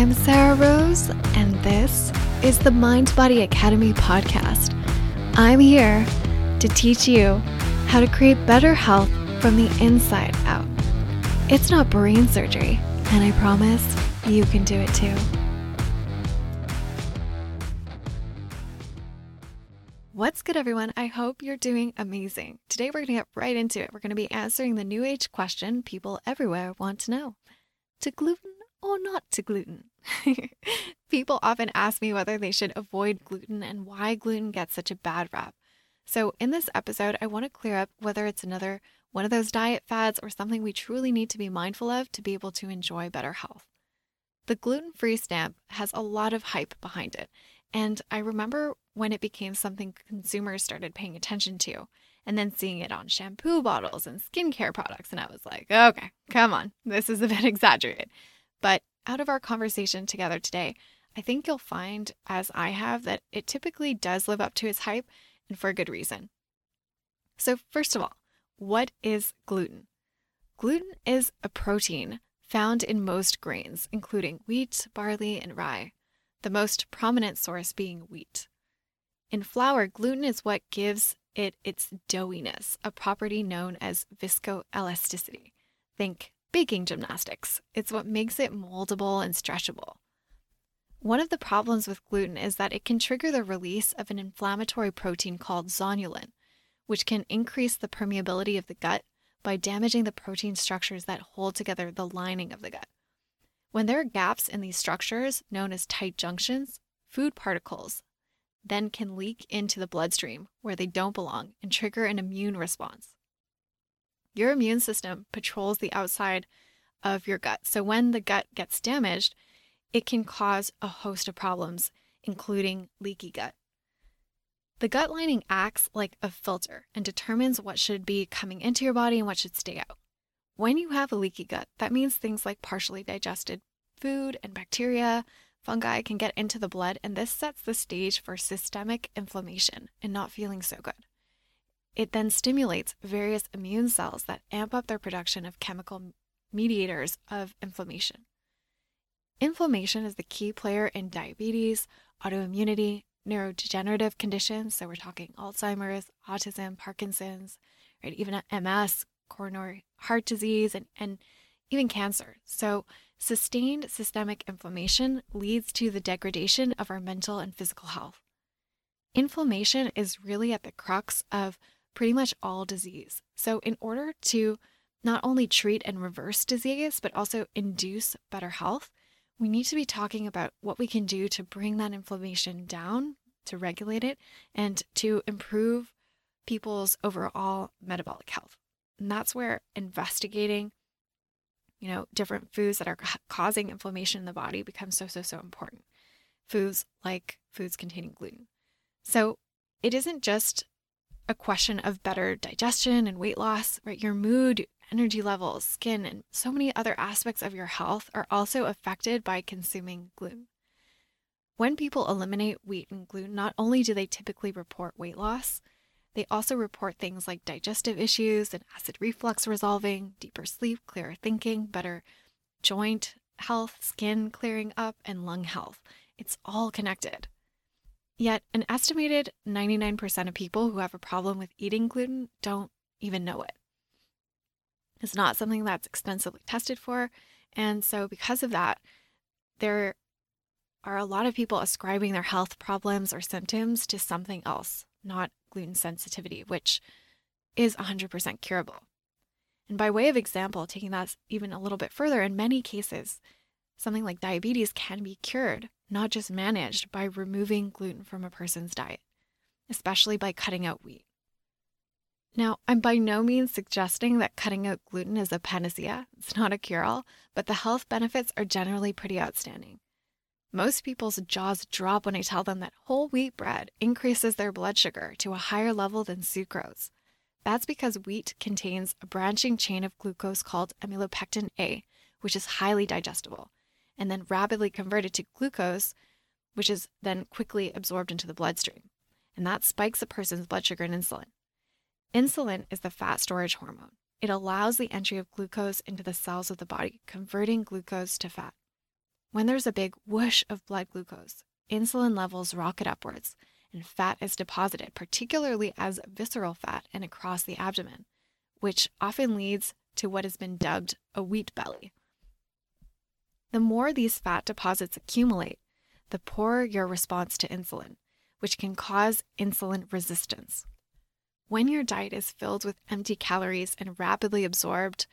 I'm Sarah Rose, and this is the Mind Body Academy podcast. I'm here to teach you how to create better health from the inside out. It's not brain surgery, and I promise you can do it too. What's good, everyone? I hope you're doing amazing. Today, we're going to get right into it. We're going to be answering the new age question people everywhere want to know to gluten or not to gluten? people often ask me whether they should avoid gluten and why gluten gets such a bad rap. So, in this episode, I want to clear up whether it's another one of those diet fads or something we truly need to be mindful of to be able to enjoy better health. The gluten free stamp has a lot of hype behind it. And I remember when it became something consumers started paying attention to and then seeing it on shampoo bottles and skincare products. And I was like, okay, come on, this is a bit exaggerated. But out of our conversation together today, I think you'll find, as I have, that it typically does live up to its hype and for a good reason. So, first of all, what is gluten? Gluten is a protein found in most grains, including wheat, barley, and rye, the most prominent source being wheat. In flour, gluten is what gives it its doughiness, a property known as viscoelasticity. Think baking gymnastics. It's what makes it moldable and stretchable. One of the problems with gluten is that it can trigger the release of an inflammatory protein called zonulin, which can increase the permeability of the gut by damaging the protein structures that hold together the lining of the gut. When there are gaps in these structures, known as tight junctions, food particles then can leak into the bloodstream where they don't belong and trigger an immune response. Your immune system patrols the outside of your gut. So when the gut gets damaged, it can cause a host of problems, including leaky gut. The gut lining acts like a filter and determines what should be coming into your body and what should stay out. When you have a leaky gut, that means things like partially digested food and bacteria, fungi can get into the blood, and this sets the stage for systemic inflammation and not feeling so good. It then stimulates various immune cells that amp up their production of chemical mediators of inflammation. Inflammation is the key player in diabetes, autoimmunity, neurodegenerative conditions. So we're talking Alzheimer's, autism, Parkinson's, right? Even MS, coronary heart disease, and, and even cancer. So sustained systemic inflammation leads to the degradation of our mental and physical health. Inflammation is really at the crux of pretty much all disease. So, in order to not only treat and reverse disease, but also induce better health, we need to be talking about what we can do to bring that inflammation down, to regulate it, and to improve people's overall metabolic health. And that's where investigating, you know, different foods that are causing inflammation in the body becomes so, so, so important. Foods like foods containing gluten. So it isn't just a question of better digestion and weight loss, right? Your mood, energy levels, skin, and so many other aspects of your health are also affected by consuming gluten. When people eliminate wheat and gluten, not only do they typically report weight loss, they also report things like digestive issues and acid reflux resolving, deeper sleep, clearer thinking, better joint health, skin clearing up, and lung health. It's all connected. Yet, an estimated 99% of people who have a problem with eating gluten don't even know it. It's not something that's extensively tested for. And so, because of that, there are a lot of people ascribing their health problems or symptoms to something else, not gluten sensitivity, which is 100% curable. And by way of example, taking that even a little bit further, in many cases, something like diabetes can be cured not just managed by removing gluten from a person's diet, especially by cutting out wheat. Now, I'm by no means suggesting that cutting out gluten is a panacea. It's not a cure all, but the health benefits are generally pretty outstanding. Most people's jaws drop when I tell them that whole wheat bread increases their blood sugar to a higher level than sucrose. That's because wheat contains a branching chain of glucose called amylopectin A, which is highly digestible and then rapidly converted to glucose, which is then quickly absorbed into the bloodstream. And that spikes a person's blood sugar and insulin. Insulin is the fat storage hormone. It allows the entry of glucose into the cells of the body, converting glucose to fat. when there's a big whoosh of blood glucose, insulin levels rocket upwards and fat is deposited, particularly as visceral fat and across the abdomen, which often leads to what has been dubbed a wheat belly. The more these fat deposits accumulate, the poorer your response to insulin, which can cause insulin resistance. When your diet is filled with empty calories and rapidly absorbed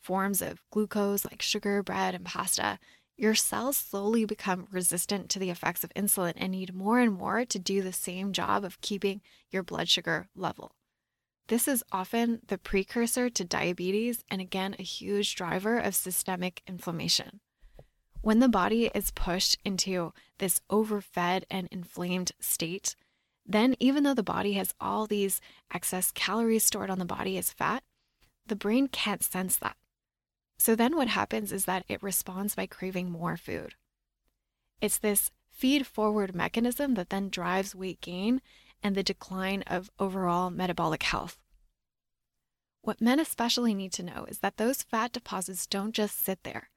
forms of glucose like sugar, bread, and pasta, your cells slowly become resistant to the effects of insulin and need more and more to do the same job of keeping your blood sugar level. This is often the precursor to diabetes and again a huge driver of systemic inflammation. When the body is pushed into this overfed and inflamed state, then even though the body has all these excess calories stored on the body as fat, the brain can't sense that. So then what happens is that it responds by craving more food. It's this feed forward mechanism that then drives weight gain and the decline of overall metabolic health. What men especially need to know is that those fat deposits don't just sit there.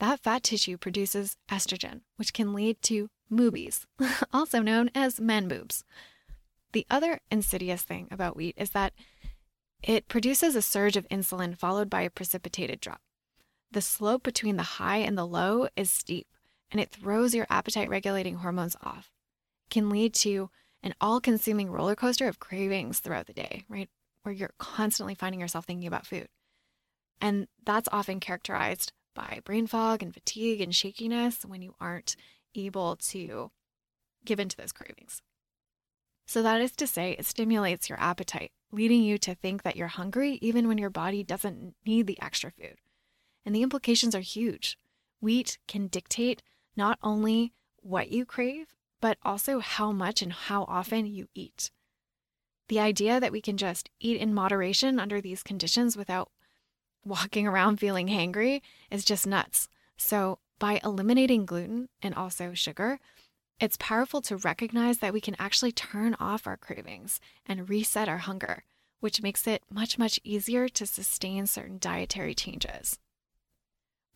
That fat tissue produces estrogen, which can lead to moobies, also known as men boobs. The other insidious thing about wheat is that it produces a surge of insulin followed by a precipitated drop the slope between the high and the low is steep and it throws your appetite regulating hormones off. It can lead to an all consuming roller coaster of cravings throughout the day, right? Where you're constantly finding yourself thinking about food. And that's often characterized by brain fog and fatigue and shakiness when you aren't able to give into those cravings. So, that is to say, it stimulates your appetite, leading you to think that you're hungry even when your body doesn't need the extra food and the implications are huge. Wheat can dictate not only what you crave, but also how much and how often you eat. The idea that we can just eat in moderation under these conditions without walking around feeling hangry is just nuts. So, by eliminating gluten and also sugar, it's powerful to recognize that we can actually turn off our cravings and reset our hunger, which makes it much, much easier to sustain certain dietary changes.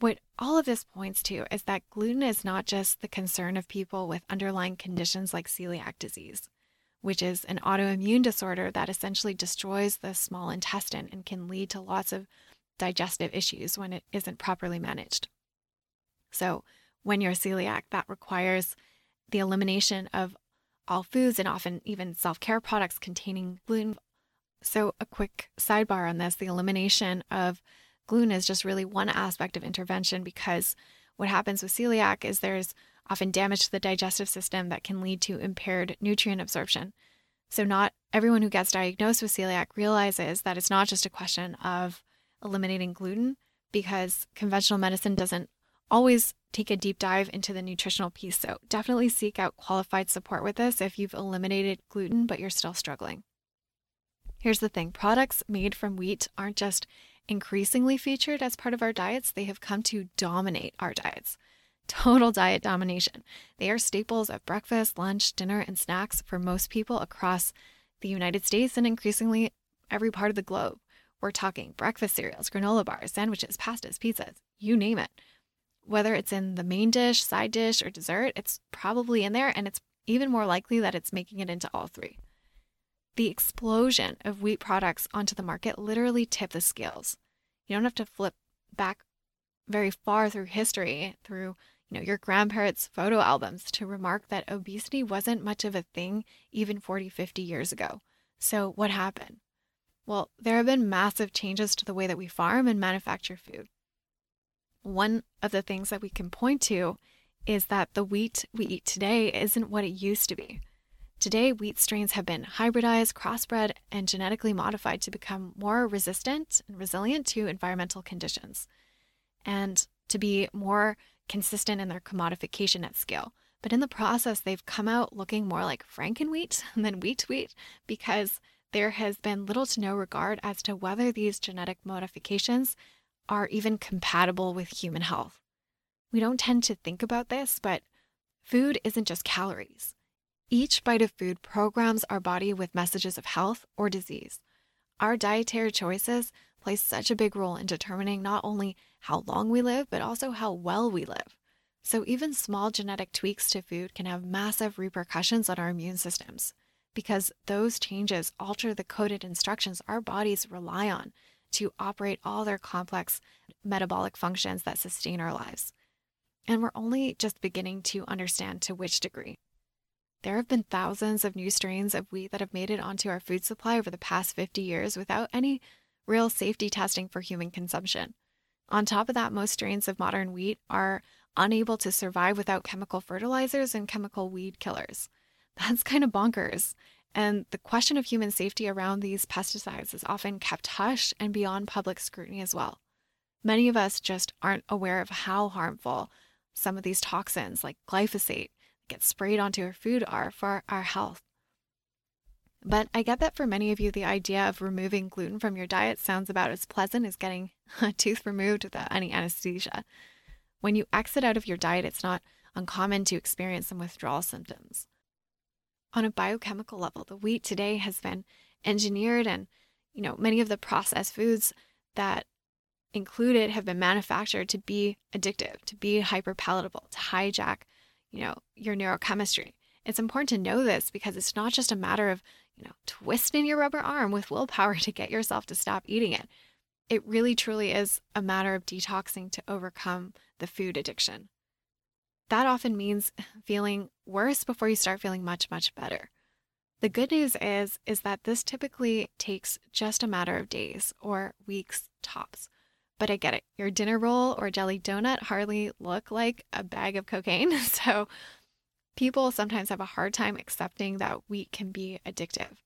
What all of this points to is that gluten is not just the concern of people with underlying conditions like celiac disease, which is an autoimmune disorder that essentially destroys the small intestine and can lead to lots of digestive issues when it isn't properly managed. So, when you're celiac, that requires the elimination of all foods and often even self care products containing gluten. So, a quick sidebar on this the elimination of gluten is just really one aspect of intervention because what happens with celiac is there's often damage to the digestive system that can lead to impaired nutrient absorption. So, not everyone who gets diagnosed with celiac realizes that it's not just a question of eliminating gluten because conventional medicine doesn't always take a deep dive into the nutritional piece. So, definitely seek out qualified support with this if you've eliminated gluten but you're still struggling. Here's the thing products made from wheat aren't just increasingly featured as part of our diets, they have come to dominate our diets. Total diet domination. They are staples of breakfast, lunch, dinner, and snacks for most people across the United States and increasingly every part of the globe. We're talking breakfast cereals, granola bars, sandwiches, pastas, pizzas, you name it. Whether it's in the main dish, side dish, or dessert, it's probably in there, and it's even more likely that it's making it into all three the explosion of wheat products onto the market literally tipped the scales. You don't have to flip back very far through history, through you know your grandparents' photo albums to remark that obesity wasn't much of a thing even 40, 50 years ago. So what happened? Well, there have been massive changes to the way that we farm and manufacture food. One of the things that we can point to is that the wheat we eat today isn't what it used to be. Today, wheat strains have been hybridized, crossbred, and genetically modified to become more resistant and resilient to environmental conditions and to be more consistent in their commodification at scale. But in the process, they've come out looking more like Frankenwheat than wheat wheat because there has been little to no regard as to whether these genetic modifications are even compatible with human health. We don't tend to think about this, but food isn't just calories. Each bite of food programs our body with messages of health or disease. Our dietary choices play such a big role in determining not only how long we live, but also how well we live. So, even small genetic tweaks to food can have massive repercussions on our immune systems because those changes alter the coded instructions our bodies rely on to operate all their complex metabolic functions that sustain our lives. And we're only just beginning to understand to which degree. There have been thousands of new strains of wheat that have made it onto our food supply over the past 50 years without any real safety testing for human consumption. On top of that, most strains of modern wheat are unable to survive without chemical fertilizers and chemical weed killers. That's kind of bonkers. And the question of human safety around these pesticides is often kept hush and beyond public scrutiny as well. Many of us just aren't aware of how harmful some of these toxins, like glyphosate, get sprayed onto our food are for our health. But I get that for many of you, the idea of removing gluten from your diet sounds about as pleasant as getting a tooth removed without any anesthesia. When you exit out of your diet, it's not uncommon to experience some withdrawal symptoms. On a biochemical level, the wheat today has been engineered, and you know many of the processed foods that include it have been manufactured to be addictive, to be hyperpalatable, to hijack, you know, your neurochemistry. It's important to know this because it's not just a matter of you know, twisting your rubber arm with willpower to get yourself to stop eating it. It really truly is a matter of detoxing to overcome the food addiction. That often means feeling worse before you start feeling much, much better. The good news is is that this typically takes just a matter of days or weeks tops. But I get it. Your dinner roll or jelly donut hardly look like a bag of cocaine. So people sometimes have a hard time accepting that wheat can be addictive.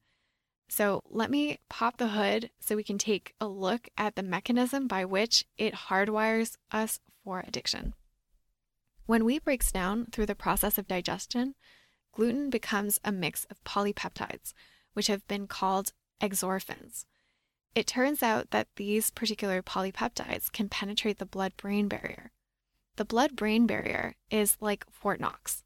So let me pop the hood so we can take a look at the mechanism by which it hardwires us for addiction. When wheat breaks down through the process of digestion, gluten becomes a mix of polypeptides, which have been called exorphins. It turns out that these particular polypeptides can penetrate the blood brain barrier. The blood brain barrier is like Fort Knox.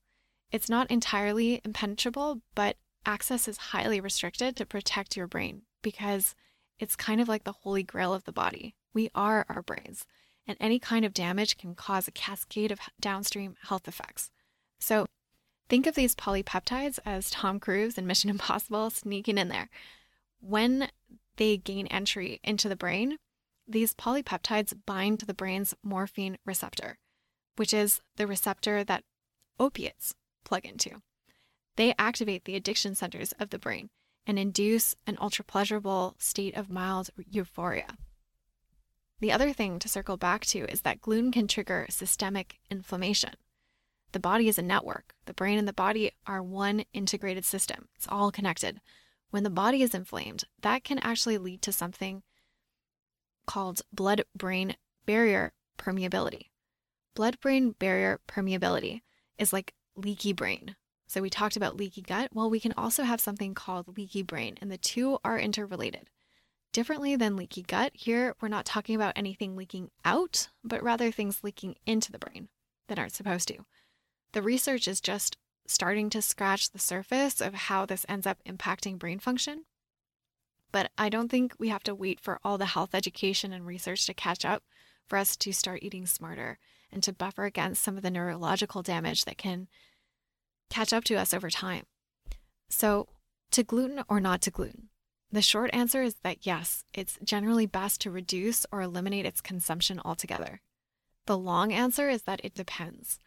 It's not entirely impenetrable, but access is highly restricted to protect your brain because it's kind of like the holy grail of the body. We are our brains, and any kind of damage can cause a cascade of downstream health effects. So, think of these polypeptides as Tom Cruise in Mission Impossible sneaking in there. When they gain entry into the brain, these polypeptides bind to the brain's morphine receptor, which is the receptor that opiates plug into. They activate the addiction centers of the brain and induce an ultra pleasurable state of mild euphoria. The other thing to circle back to is that gluten can trigger systemic inflammation. The body is a network. The brain and the body are one integrated system. It's all connected. When the body is inflamed, that can actually lead to something called blood brain barrier permeability. Blood brain barrier permeability is like leaky brain. So we talked about leaky gut. Well, we can also have something called leaky brain, and the two are interrelated. Differently than leaky gut, here we're not talking about anything leaking out, but rather things leaking into the brain that aren't supposed to. The research is just starting to scratch the surface of how this ends up impacting brain function. But I don't think we have to wait for all the health education and research to catch up for us to start eating smarter and to buffer against some of the neurological damage that can catch up to us over time. So, to gluten or not to gluten? The short answer is that yes, it's generally best to reduce or eliminate its consumption altogether. The long answer is that it depends.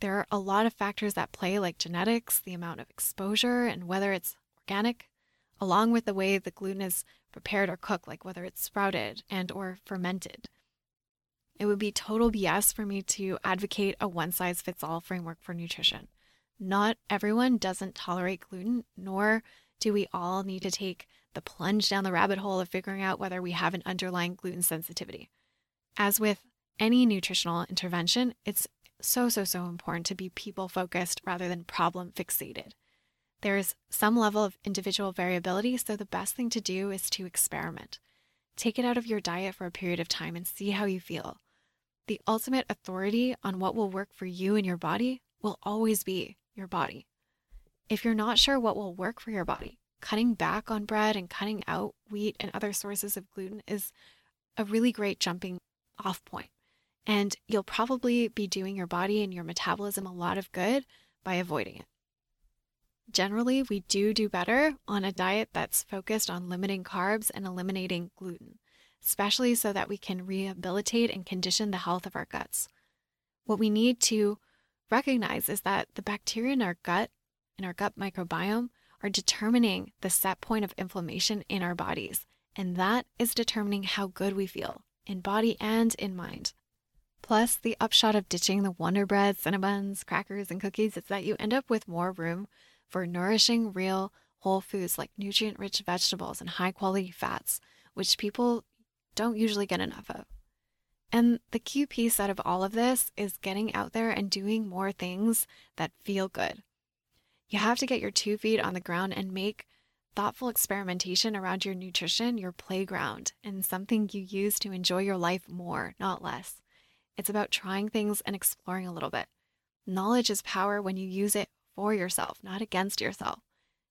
There are a lot of factors that play, like genetics, the amount of exposure, and whether it's organic, along with the way the gluten is prepared or cooked, like whether it's sprouted and or fermented. It would be total BS for me to advocate a one size fits all framework for nutrition. Not everyone doesn't tolerate gluten, nor do we all need to take the plunge down the rabbit hole of figuring out whether we have an underlying gluten sensitivity. As with any nutritional intervention, it's so, so, so important to be people focused rather than problem fixated. There's some level of individual variability, so the best thing to do is to experiment. Take it out of your diet for a period of time and see how you feel. The ultimate authority on what will work for you and your body will always be your body. If you're not sure what will work for your body, cutting back on bread and cutting out wheat and other sources of gluten is a really great jumping off point. And you'll probably be doing your body and your metabolism a lot of good by avoiding it. Generally, we do do better on a diet that's focused on limiting carbs and eliminating gluten, especially so that we can rehabilitate and condition the health of our guts. What we need to recognize is that the bacteria in our gut, in our gut microbiome, are determining the set point of inflammation in our bodies. And that is determining how good we feel in body and in mind. Plus, the upshot of ditching the Wonder Bread, Cinnabons, crackers, and cookies is that you end up with more room for nourishing, real, whole foods like nutrient rich vegetables and high quality fats, which people don't usually get enough of. And the key piece out of all of this is getting out there and doing more things that feel good. You have to get your two feet on the ground and make thoughtful experimentation around your nutrition your playground and something you use to enjoy your life more, not less. It's about trying things and exploring a little bit. Knowledge is power when you use it for yourself, not against yourself.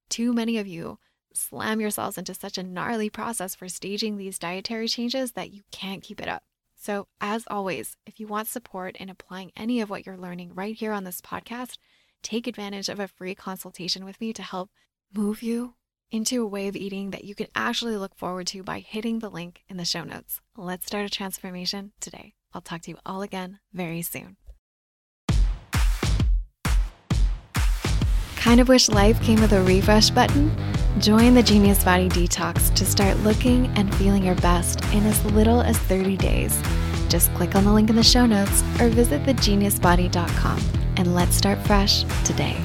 Too many of you slam yourselves into such a gnarly process for staging these dietary changes that you can't keep it up. So, as always, if you want support in applying any of what you're learning right here on this podcast, take advantage of a free consultation with me to help move you into a way of eating that you can actually look forward to by hitting the link in the show notes. Let's start a transformation today. I'll talk to you all again very soon. Kind of wish life came with a refresh button? Join the Genius Body Detox to start looking and feeling your best in as little as 30 days. Just click on the link in the show notes or visit thegeniusbody.com and let's start fresh today.